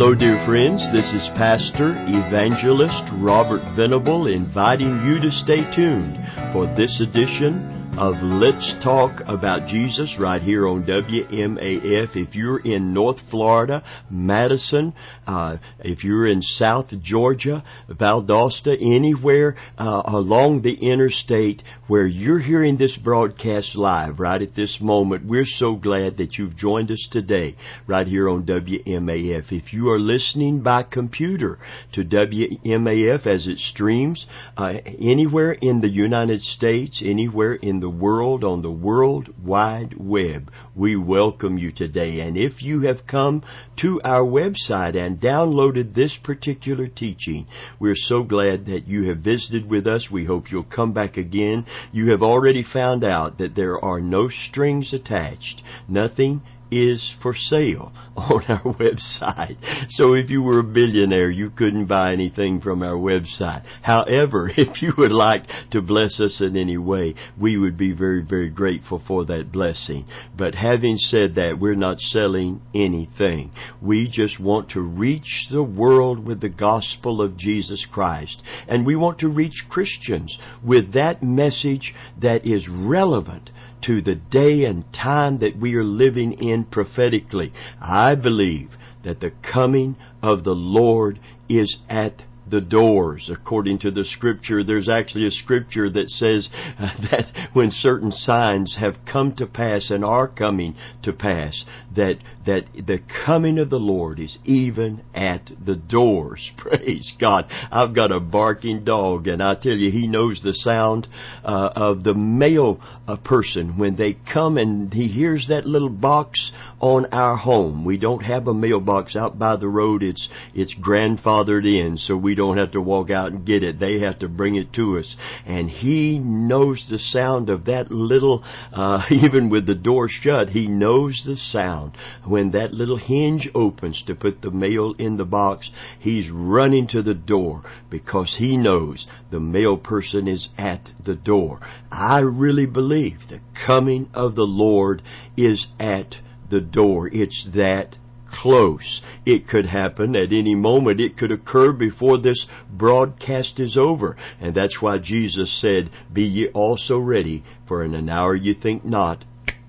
Hello, dear friends. This is Pastor Evangelist Robert Venable inviting you to stay tuned for this edition of Let's Talk About Jesus right here on WMAF. If you're in North Florida, Madison, uh, if you're in South Georgia, Valdosta, anywhere uh, along the interstate where you're hearing this broadcast live right at this moment, we're so glad that you've joined us today right here on WMAF. If you are listening by computer to WMAF as it streams uh, anywhere in the United States, anywhere in the world on the World Wide Web. We welcome you today. And if you have come to our website and downloaded this particular teaching, we're so glad that you have visited with us. We hope you'll come back again. You have already found out that there are no strings attached. Nothing is for sale on our website. So if you were a billionaire, you couldn't buy anything from our website. However, if you would like to bless us in any way, we would be very, very grateful for that blessing. But having said that, we're not selling anything. We just want to reach the world with the gospel of Jesus Christ. And we want to reach Christians with that message that is relevant to the day and time that we are living in prophetically. I believe that the coming of the Lord is at the doors. According to the scripture, there's actually a scripture that says that when certain signs have come to pass and are coming to pass, that, that the coming of the Lord is even at the doors. Praise God. I've got a barking dog and I tell you, he knows the sound uh, of the mail uh, person when they come and he hears that little box on our home. We don't have a mailbox out by the road. It's, it's grandfathered in, so we don't have to walk out and get it. They have to bring it to us. And he knows the sound of that little, uh, even with the door shut, he knows the sound. When that little hinge opens to put the mail in the box, he's running to the door because he knows the mail person is at the door. I really believe the coming of the Lord is at the door. It's that close. It could happen at any moment. It could occur before this broadcast is over. And that's why Jesus said, Be ye also ready, for in an hour ye think not,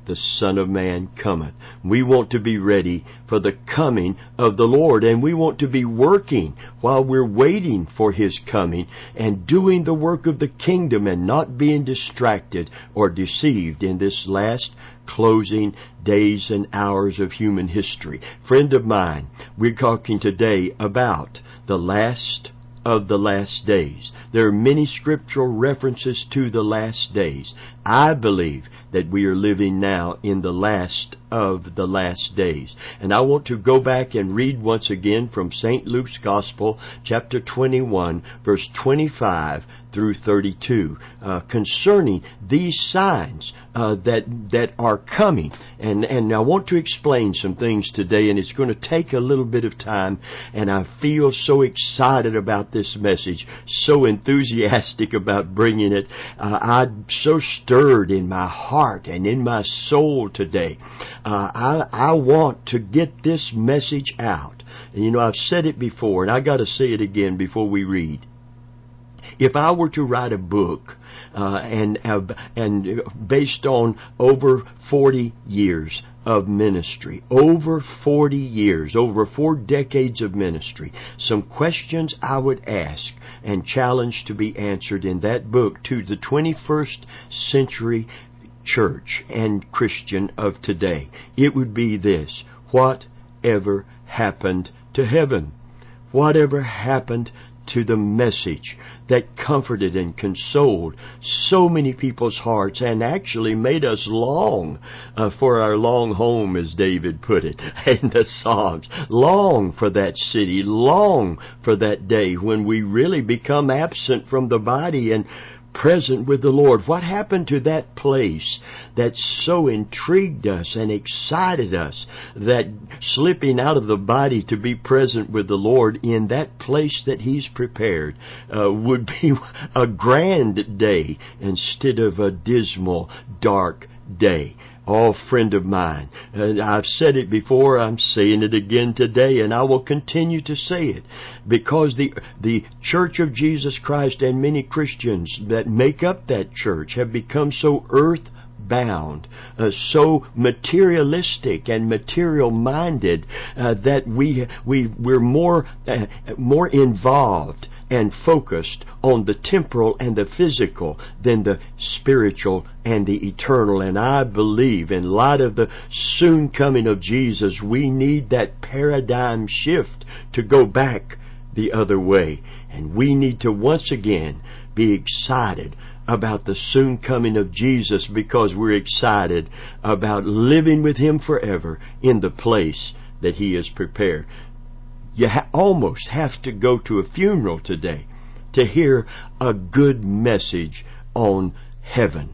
the Son of Man cometh. We want to be ready for the coming of the Lord, and we want to be working while we're waiting for His coming and doing the work of the kingdom and not being distracted or deceived in this last closing days and hours of human history. Friend of mine, we're talking today about the last of the last days. There are many scriptural references to the last days. I believe that we are living now in the last of the last days. And I want to go back and read once again from St. Luke's Gospel, chapter 21, verse 25 through 32, uh, concerning these signs uh, that that are coming. And and I want to explain some things today, and it's going to take a little bit of time. And I feel so excited about this message, so enthusiastic about bringing it. Uh, I'm so stirred in my heart and in my soul today. Uh, I, I want to get this message out. And you know, I've said it before, and I got to say it again before we read. If I were to write a book uh, and uh, and based on over 40 years of ministry, over 40 years, over four decades of ministry, some questions I would ask and challenge to be answered in that book to the 21st century church and Christian of today. It would be this. Whatever happened to heaven? Whatever happened to the message that comforted and consoled so many people's hearts and actually made us long uh, for our long home, as David put it in the Psalms. Long for that city, long for that day when we really become absent from the body and present with the Lord. What happened to that place that so intrigued us and excited us that slipping out of the body to be present with the Lord in that place that He's prepared uh, would be a grand day instead of a dismal, dark day? Oh, friend of mine, I've said it before, I'm saying it again today, and I will continue to say it, because the, the Church of Jesus Christ and many Christians that make up that church have become so earth bound, uh, so materialistic and material minded uh, that we we we're more uh, more involved and focused on the temporal and the physical than the spiritual and the eternal. And I believe in light of the soon coming of Jesus, we need that paradigm shift to go back the other way. And we need to once again be excited about the soon coming of Jesus because we're excited about living with Him forever in the place that He has prepared. You ha- almost have to go to a funeral today to hear a good message on heaven.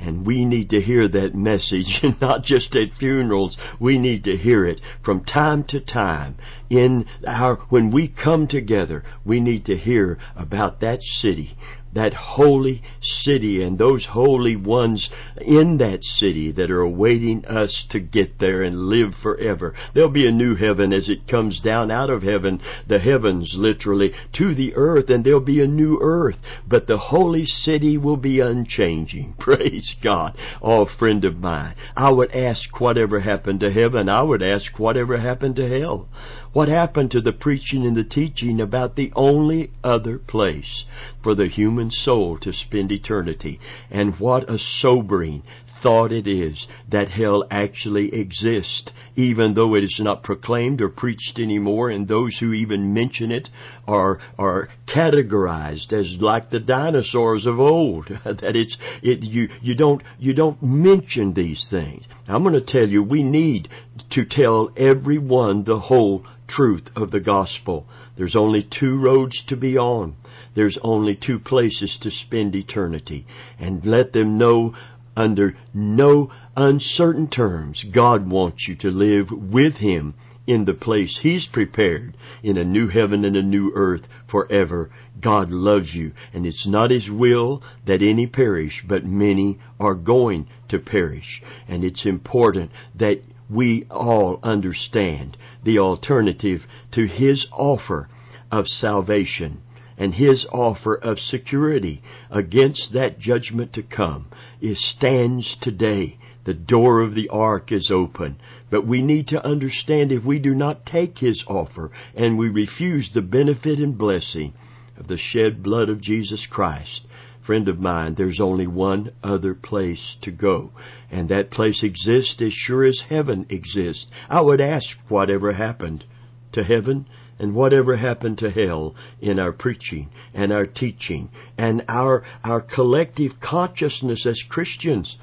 And we need to hear that message, not just at funerals. We need to hear it from time to time. In our, when we come together, we need to hear about that city that holy city and those holy ones in that city that are awaiting us to get there and live forever. There'll be a new heaven as it comes down out of heaven, the heavens literally, to the earth, and there'll be a new earth. But the holy city will be unchanging. Praise God. Oh, friend of mine, I would ask whatever happened to heaven. I would ask whatever happened to hell. What happened to the preaching and the teaching about the only other place for the human soul to spend eternity? And what a sobering thought it is that hell actually exists, even though it is not proclaimed or preached anymore, and those who even mention it are are categorized as like the dinosaurs of old. that it's it you you don't you don't mention these things. I'm going to tell you we need to tell everyone the whole truth of the gospel. There's only two roads to be on. There's only two places to spend eternity. And let them know under no uncertain terms God wants you to live with Him in the place He's prepared in a new heaven and a new earth forever. God loves you, and it's not His will that any perish, but many are going to perish. And it's important that we all understand the alternative to His offer of salvation and His offer of security against that judgment to come is stands today. The door of the ark is open. But we need to understand if we do not take His offer and we refuse the benefit and blessing of the shed blood of Jesus Christ, friend of mine, there's only one other place to go. And that place exists as sure as heaven exists. I would ask whatever happened to heaven and whatever happened to hell in our preaching and our teaching and our, our collective consciousness as Christians.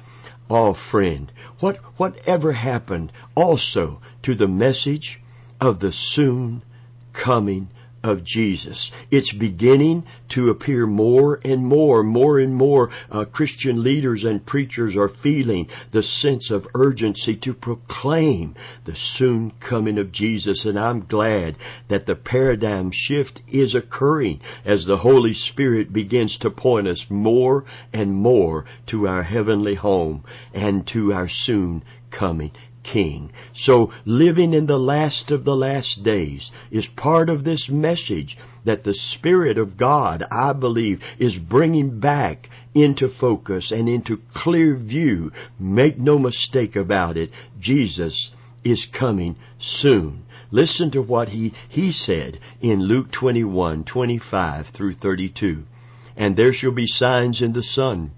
Oh, friend, what, whatever happened also to the message of the soon coming of Jesus. It's beginning to appear more and more, more and more uh, Christian leaders and preachers are feeling the sense of urgency to proclaim the soon coming of Jesus. And I'm glad that the paradigm shift is occurring as the Holy Spirit begins to point us more and more to our heavenly home and to our soon coming king. So living in the last of the last days is part of this message that the Spirit of God, I believe, is bringing back into focus and into clear view. Make no mistake about it. Jesus is coming soon. Listen to what he, he said in Luke 21, 25 through 32. And there shall be signs in the sun,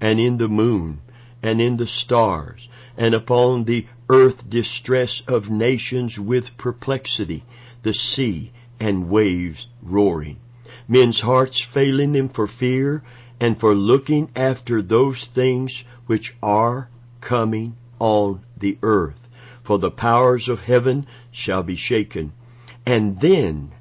and in the moon, and in the stars, and upon the earth distress of nations with perplexity, the sea and waves roaring. Men's hearts failing them for fear and for looking after those things which are coming on the earth. For the powers of heaven shall be shaken. And then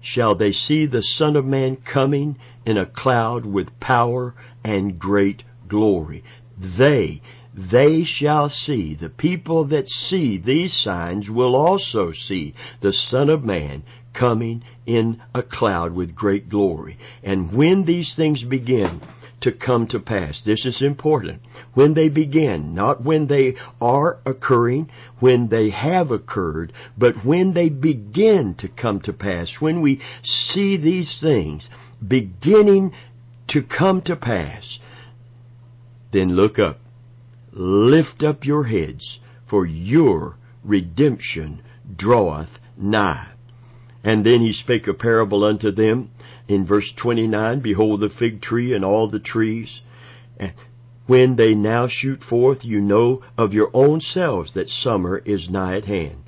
shall they see the Son of Man coming in a cloud with power and great glory. They, they shall see, the people that see these signs will also see the Son of Man coming in a cloud with great glory. And when these things begin to come to pass. This is important. When they begin, not when they are occurring, when they have occurred, but when they begin to come to pass. When we see these things beginning to come to pass, then look up. Lift up your heads, for your redemption draweth nigh. And then he spake a parable unto them in verse 29, Behold the fig tree and all the trees. When they now shoot forth, you know of your own selves that summer is nigh at hand.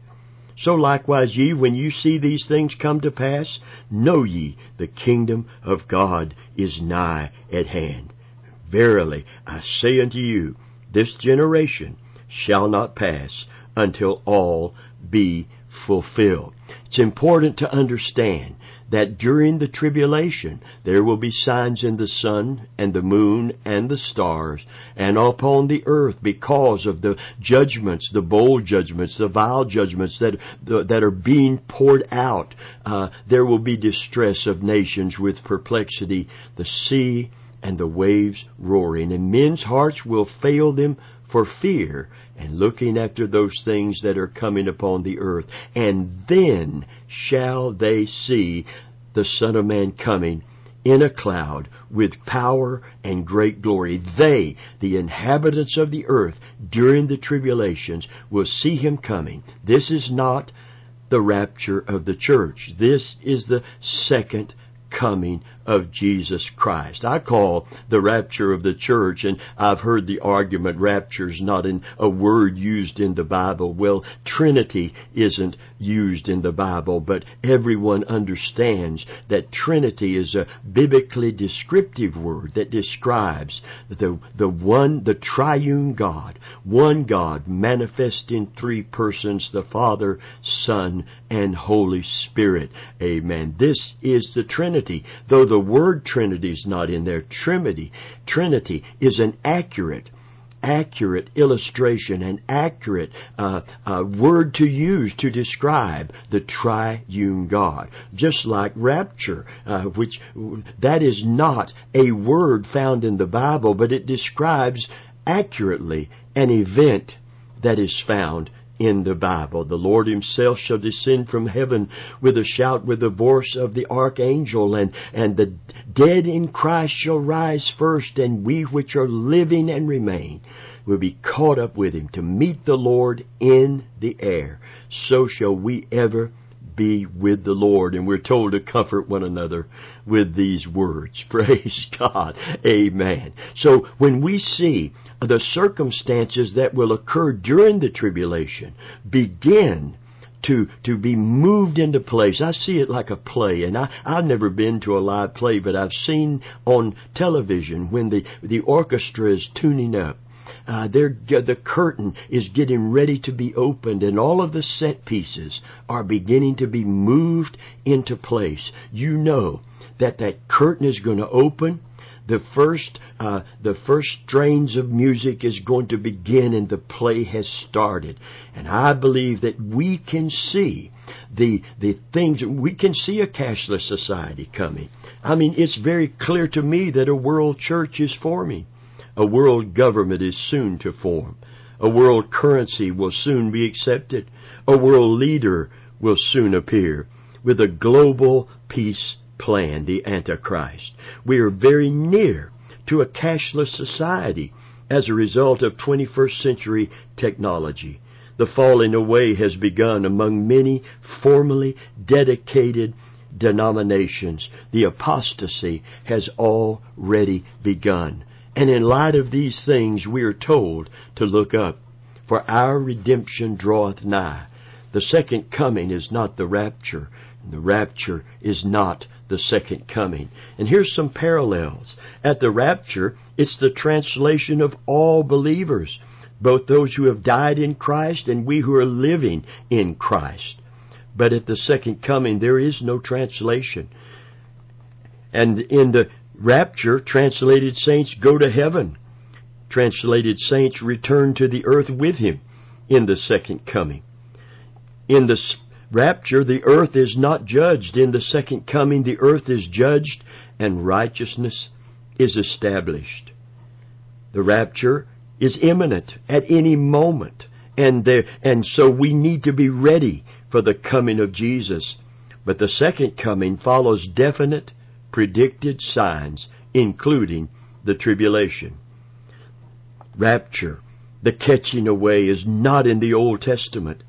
So likewise ye, when you see these things come to pass, know ye the kingdom of God is nigh at hand. Verily, I say unto you, this generation shall not pass until all be fulfilled. It's important to understand that during the tribulation there will be signs in the sun and the moon and the stars and upon the earth because of the judgments, the bowl judgments, the vial judgments that that are being poured out. Uh, there will be distress of nations with perplexity, the sea and the waves roaring, and men's hearts will fail them for fear and looking after those things that are coming upon the earth. And then shall they see the Son of Man coming in a cloud with power and great glory. They, the inhabitants of the earth, during the tribulations, will see him coming. This is not the rapture of the church. This is the second coming of Jesus Christ. I call the rapture of the church, and I've heard the argument rapture is not in a word used in the Bible. Well, Trinity isn't used in the Bible, but everyone understands that Trinity is a biblically descriptive word that describes the, the one, the triune God, one God manifest in three persons, the Father, Son, and Holy Spirit. Amen. This is the Trinity. Though the word Trinity is not in there. Trinity, Trinity is an accurate, accurate illustration, an accurate uh, uh, word to use to describe the triune God. Just like rapture, uh, which that is not a word found in the Bible, but it describes accurately an event that is found in the Bible. The Lord himself shall descend from heaven with a shout with the voice of the archangel and, and the dead in Christ shall rise first and we which are living and remain will be caught up with him to meet the Lord in the air. So shall we ever be with the Lord. And we're told to comfort one another with these words. Praise God. Amen. So when we see the circumstances that will occur during the tribulation begin to to be moved into place. I see it like a play, and I I've never been to a live play, but I've seen on television when the the orchestra is tuning up uh, the curtain is getting ready to be opened, and all of the set pieces are beginning to be moved into place. You know that that curtain is going to open. The first, uh, the first strains of music is going to begin, and the play has started. And I believe that we can see the the things we can see a cashless society coming. I mean, it's very clear to me that a world church is forming. A world government is soon to form. A world currency will soon be accepted. A world leader will soon appear with a global peace plan, the Antichrist. We are very near to a cashless society as a result of 21st century technology. The falling away has begun among many formally dedicated denominations. The apostasy has already begun. And in light of these things, we are told to look up, for our redemption draweth nigh. The second coming is not the rapture. The rapture is not the second coming. And here's some parallels. At the rapture, it's the translation of all believers, both those who have died in Christ and we who are living in Christ. But at the second coming, there is no translation. And in the Rapture, translated saints go to heaven. Translated saints return to the earth with him in the second coming. In the rapture, the earth is not judged. In the second coming, the earth is judged and righteousness is established. The rapture is imminent at any moment. And there, and so we need to be ready for the coming of Jesus. But the second coming follows definite, predicted signs, including the tribulation. Rapture, the catching away, is not in the Old Testament,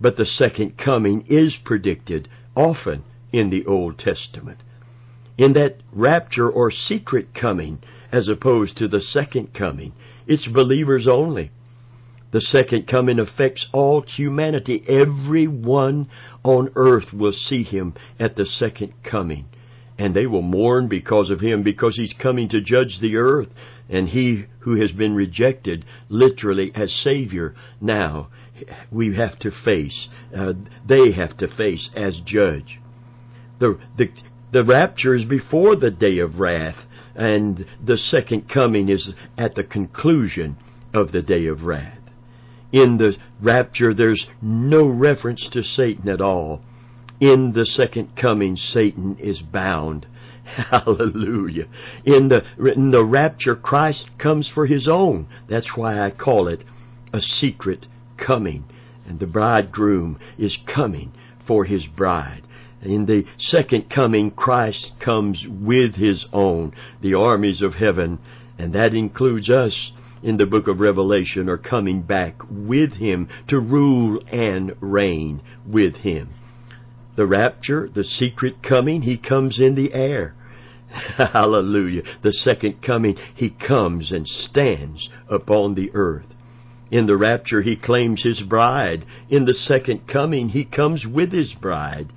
but the second coming is predicted often in the Old Testament. In that rapture or secret coming, as opposed to the second coming, it's believers only. The second coming affects all humanity. Everyone on earth will see him at the second coming. And they will mourn because of him, because he's coming to judge the earth. And he who has been rejected, literally as Savior, now we have to face, uh, they have to face as judge. The, the, the rapture is before the day of wrath, and the second coming is at the conclusion of the day of wrath. In the rapture, there's no reference to Satan at all. In the second coming, Satan is bound. Hallelujah. In the, the rapture, Christ comes for his own. That's why I call it a secret coming. And the bridegroom is coming for his bride. In the second coming, Christ comes with his own, the armies of heaven, and that includes us in the book of Revelation are coming back with him to rule and reign with him. The rapture, the secret coming, he comes in the air. Hallelujah. The second coming, he comes and stands upon the earth. In the rapture, he claims his bride. In the second coming, he comes with his bride.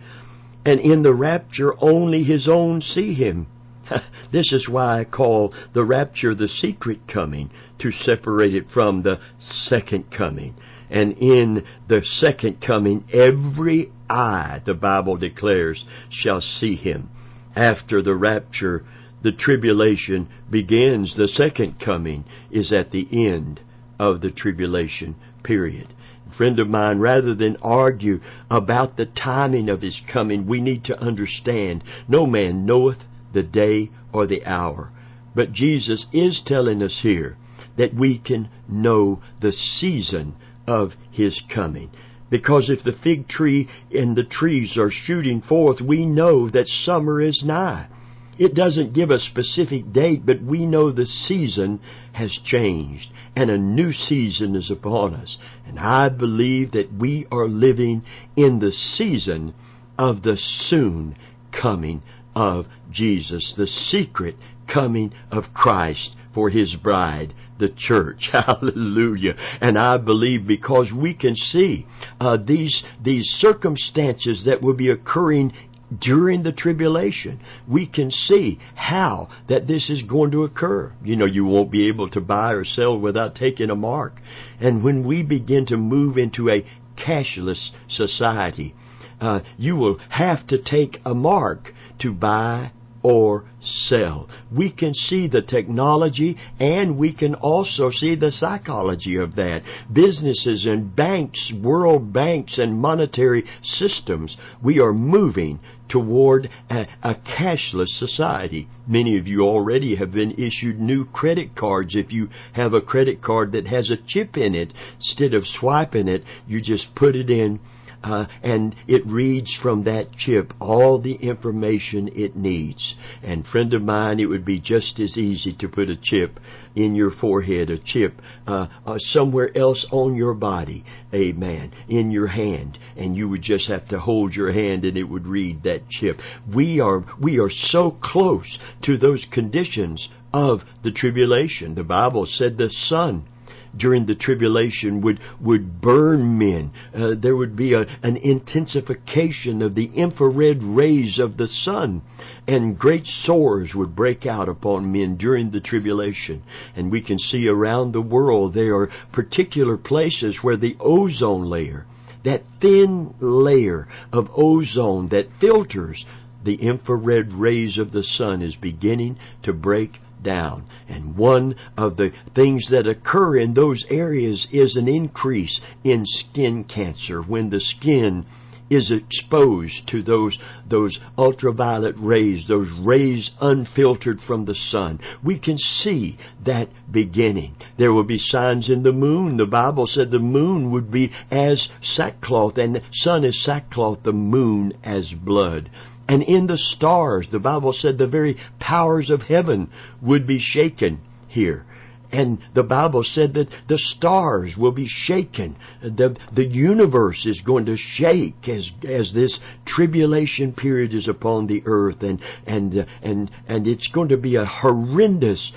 And in the rapture, only his own see him. this is why I call the rapture the secret coming, to separate it from the second coming. And in the second coming, every eye, the Bible declares, shall see him. After the rapture, the tribulation begins. The second coming is at the end of the tribulation period friend of mine, rather than argue about the timing of his coming, we need to understand no man knoweth the day or the hour. But Jesus is telling us here that we can know the season of His coming. Because if the fig tree and the trees are shooting forth, we know that summer is nigh. It doesn't give a specific date, but we know the season has changed and a new season is upon us. And I believe that we are living in the season of the soon coming of Jesus, the secret coming of Christ for His bride, the church. Hallelujah. And I believe because we can see uh, these, these circumstances that will be occurring during the tribulation, we can see how that this is going to occur. You know, you won't be able to buy or sell without taking a mark. And when we begin to move into a cashless society, uh, you will have to take a mark to buy or sell. We can see the technology and we can also see the psychology of that. Businesses and banks, world banks and monetary systems, we are moving toward a, a, cashless society. Many of you already have been issued new credit cards. If you have a credit card that has a chip in it, instead of swiping it, you just put it in uh, and it reads from that chip all the information it needs. And friend of mine, it would be just as easy to put a chip in your forehead, a chip uh, uh, somewhere else on your body, amen, in your hand, and you would just have to hold your hand and it would read that chip. We are we are so close to those conditions of the tribulation. The Bible said the sun during the tribulation would, would burn men. Uh, there would be a, an intensification of the infrared rays of the sun, and great sores would break out upon men during the tribulation. And we can see around the world there are particular places where the ozone layer, that thin layer of ozone that filters the infrared rays of the sun is beginning to break down. And one of the things that occur in those areas is an increase in skin cancer when the skin is exposed to those, those ultraviolet rays, those rays unfiltered from the sun. We can see that beginning. There will be signs in the moon. The Bible said the moon would be as sackcloth and the sun as sackcloth, the moon as blood. And in the stars, the Bible said the very powers of heaven would be shaken here. And the Bible said that the stars will be shaken. The, the universe is going to shake as, as this tribulation period is upon the earth and, and, uh, and, and it's going to be a horrendous,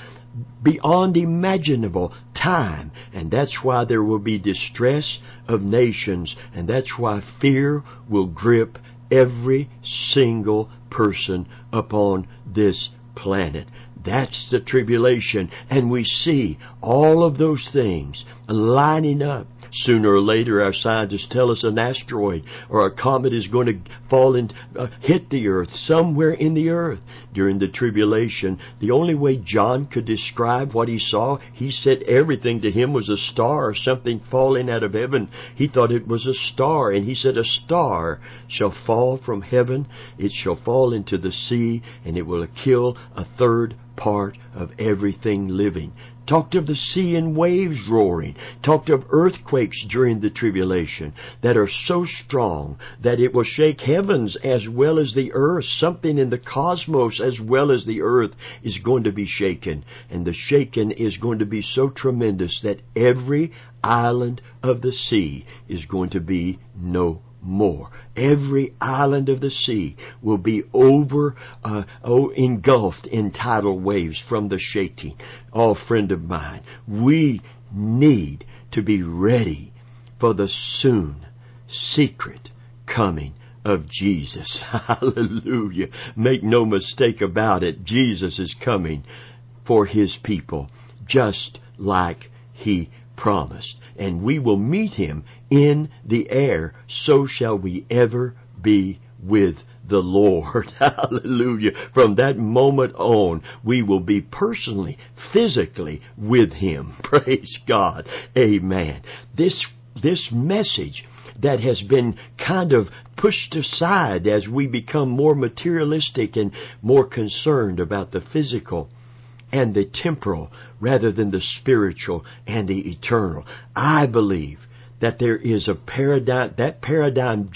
beyond imaginable time. And that's why there will be distress of nations and that's why fear will grip every single person upon this planet. That's the tribulation. And we see all of those things lining up. Sooner or later, our scientists tell us an asteroid or a comet is going to fall and uh, hit the earth somewhere in the earth during the tribulation. The only way John could describe what he saw, he said everything to him was a star or something falling out of heaven. He thought it was a star, and he said, A star shall fall from heaven, it shall fall into the sea, and it will kill a third part of everything living. Talked of the sea and waves roaring. Talked of earthquakes during the tribulation that are so strong that it will shake heavens as well as the earth. Something in the cosmos as well as the earth is going to be shaken. And the shaken is going to be so tremendous that every island of the sea is going to be no more. Every island of the sea will be over, uh, oh, engulfed in tidal waves from the shaking. Oh, friend of mine, we need to be ready for the soon, secret coming of Jesus. Hallelujah. Make no mistake about it. Jesus is coming for His people, just like He promised. And we will meet Him in the air, so shall we ever be with the Lord. Hallelujah. From that moment on, we will be personally, physically with Him. Praise God. Amen. This, this message that has been kind of pushed aside as we become more materialistic and more concerned about the physical and the temporal rather than the spiritual and the eternal. I believe that there is a paradigm, that paradigm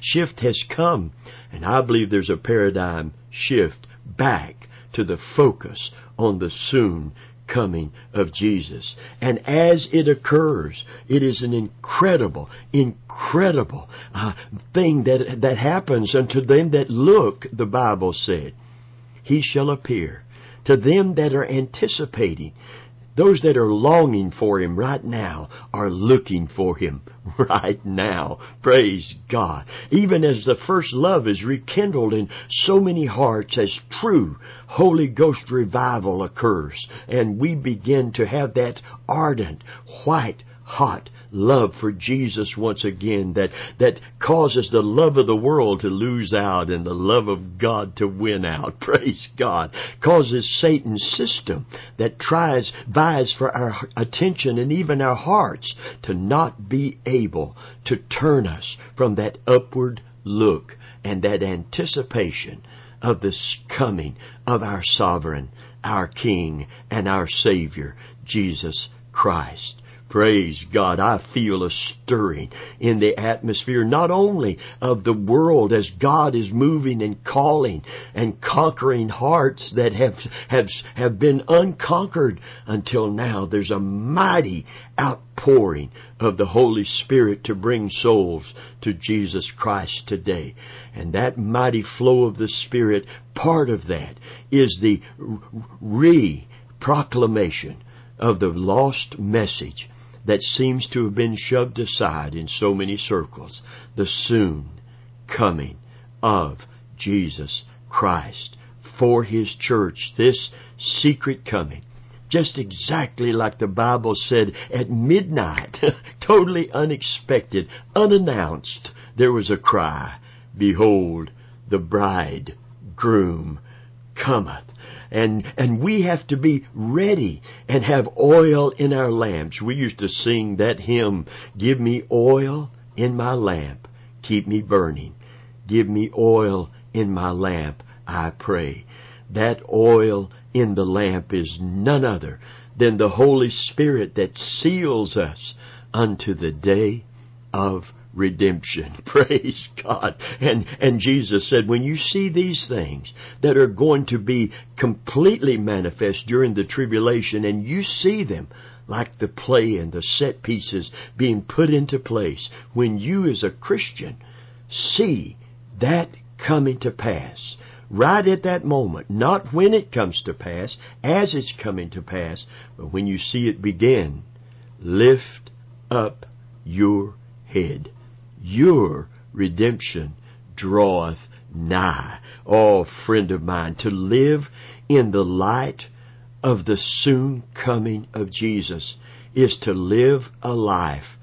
shift, has come. And I believe there's a paradigm shift back to the focus on the soon coming of Jesus. And as it occurs, it is an incredible, incredible uh, thing that, that happens unto them that look, the Bible said. He shall appear. To them that are anticipating, those that are longing for Him right now are looking for Him right now. Praise God. Even as the first love is rekindled in so many hearts as true Holy Ghost revival occurs and we begin to have that ardent, white, hot love for Jesus once again that, that causes the love of the world to lose out and the love of God to win out. Praise God. Causes Satan's system that tries, vies for our attention and even our hearts to not be able to turn us from that upward look and that anticipation of the coming of our sovereign, our King, and our Savior, Jesus Christ. Praise God. I feel a stirring in the atmosphere, not only of the world as God is moving and calling and conquering hearts that have, have, have been unconquered until now. There's a mighty outpouring of the Holy Spirit to bring souls to Jesus Christ today. And that mighty flow of the Spirit, part of that is the re-proclamation of the lost message that seems to have been shoved aside in so many circles. The soon coming of Jesus Christ for His church. This secret coming. Just exactly like the Bible said at midnight, totally unexpected, unannounced, there was a cry, Behold, the bridegroom cometh and and we have to be ready and have oil in our lamps. We used to sing that hymn, "Give me oil in my lamp, keep me burning. Give me oil in my lamp, I pray. That oil in the lamp is none other than the Holy Spirit that seals us unto the day of redemption. Praise God. And, and Jesus said, when you see these things that are going to be completely manifest during the tribulation and you see them like the play and the set pieces being put into place, when you as a Christian see that coming to pass, right at that moment, not when it comes to pass, as it's coming to pass, but when you see it begin, lift up your head. Your redemption draweth nigh. Oh, friend of mine, to live in the light of the soon coming of Jesus is to live a life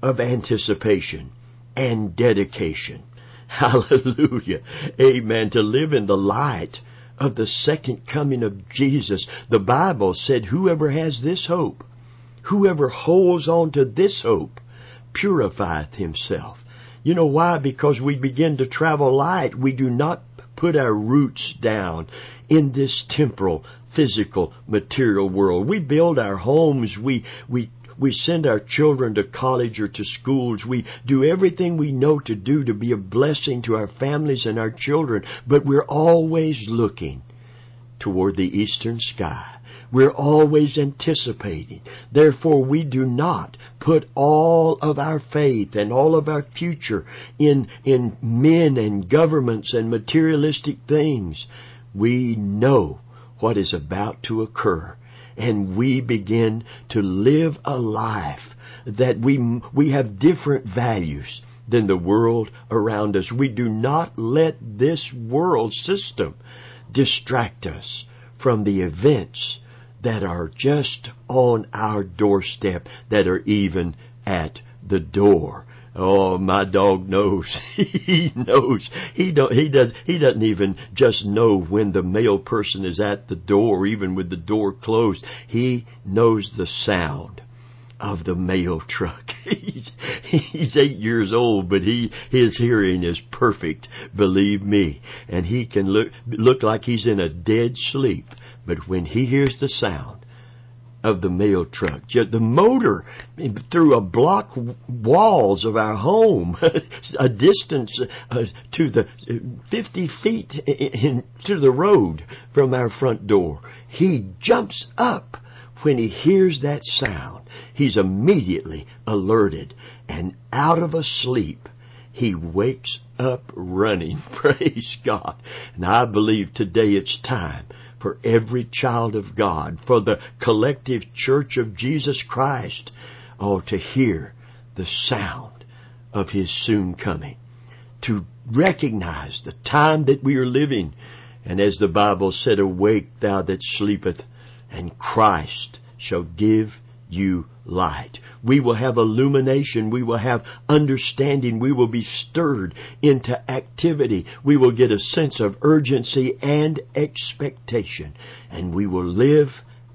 of anticipation and dedication. Hallelujah. Amen. To live in the light of the second coming of Jesus. The Bible said, whoever has this hope, whoever holds on to this hope, purifieth himself. You know why? Because we begin to travel light. We do not put our roots down in this temporal, physical, material world. We build our homes. We, we we send our children to college or to schools. We do everything we know to do to be a blessing to our families and our children, but we're always looking toward the eastern sky. We're always anticipating. Therefore, we do not put all of our faith and all of our future in, in men and governments and materialistic things. We know what is about to occur and we begin to live a life that we, we have different values than the world around us. We do not let this world system distract us from the events that are just on our doorstep, that are even at the door. Oh, my dog knows. he knows. He don't, he does, he doesn't even just know when the mail person is at the door, even with the door closed. He knows the sound of the mail truck. he's, he's eight years old, but he, his hearing is perfect, believe me. And he can look, look like he's in a dead sleep. But when he hears the sound, of the mail truck. The motor through a block walls of our home, a distance uh, to the 50 feet in, to the road from our front door. He jumps up when he hears that sound. He's immediately alerted and out of a sleep. He wakes up running. Praise God. And I believe today it's time for every child of God, for the collective church of Jesus Christ, oh, to hear the sound of His soon coming, to recognize the time that we are living, and as the Bible said, awake thou that sleepeth, and Christ shall give you light. We will have illumination. We will have understanding. We will be stirred into activity. We will get a sense of urgency and expectation. And we will live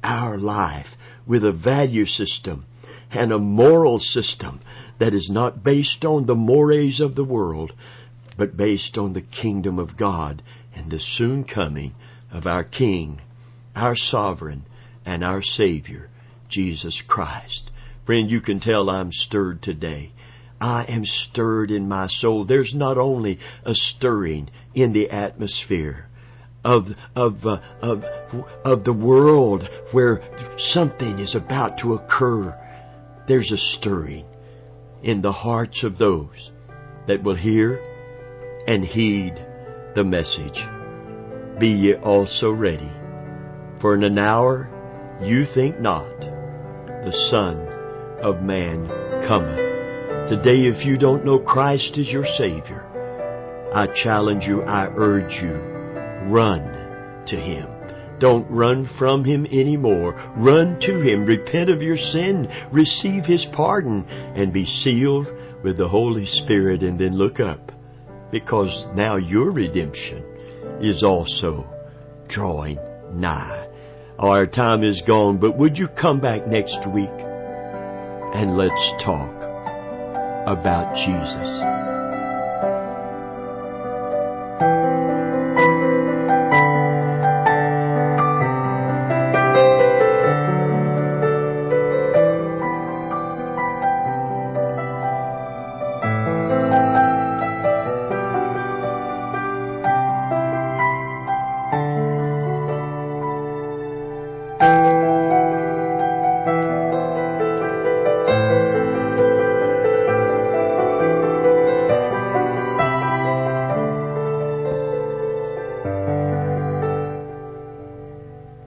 our life with a value system and a moral system that is not based on the mores of the world, but based on the kingdom of God and the soon coming of our King, our sovereign, and our Savior, Jesus Christ. Friend, you can tell I'm stirred today. I am stirred in my soul. There's not only a stirring in the atmosphere of, of, uh, of, of the world where something is about to occur. There's a stirring in the hearts of those that will hear and heed the message. Be ye also ready, for in an hour you think not the Son of Man cometh. Today, if you don't know Christ as your Savior, I challenge you, I urge you, run to Him. Don't run from Him anymore. Run to Him. Repent of your sin. Receive His pardon and be sealed with the Holy Spirit and then look up because now your redemption is also drawing nigh. Oh, our time is gone, but would you come back next week and let's talk about Jesus?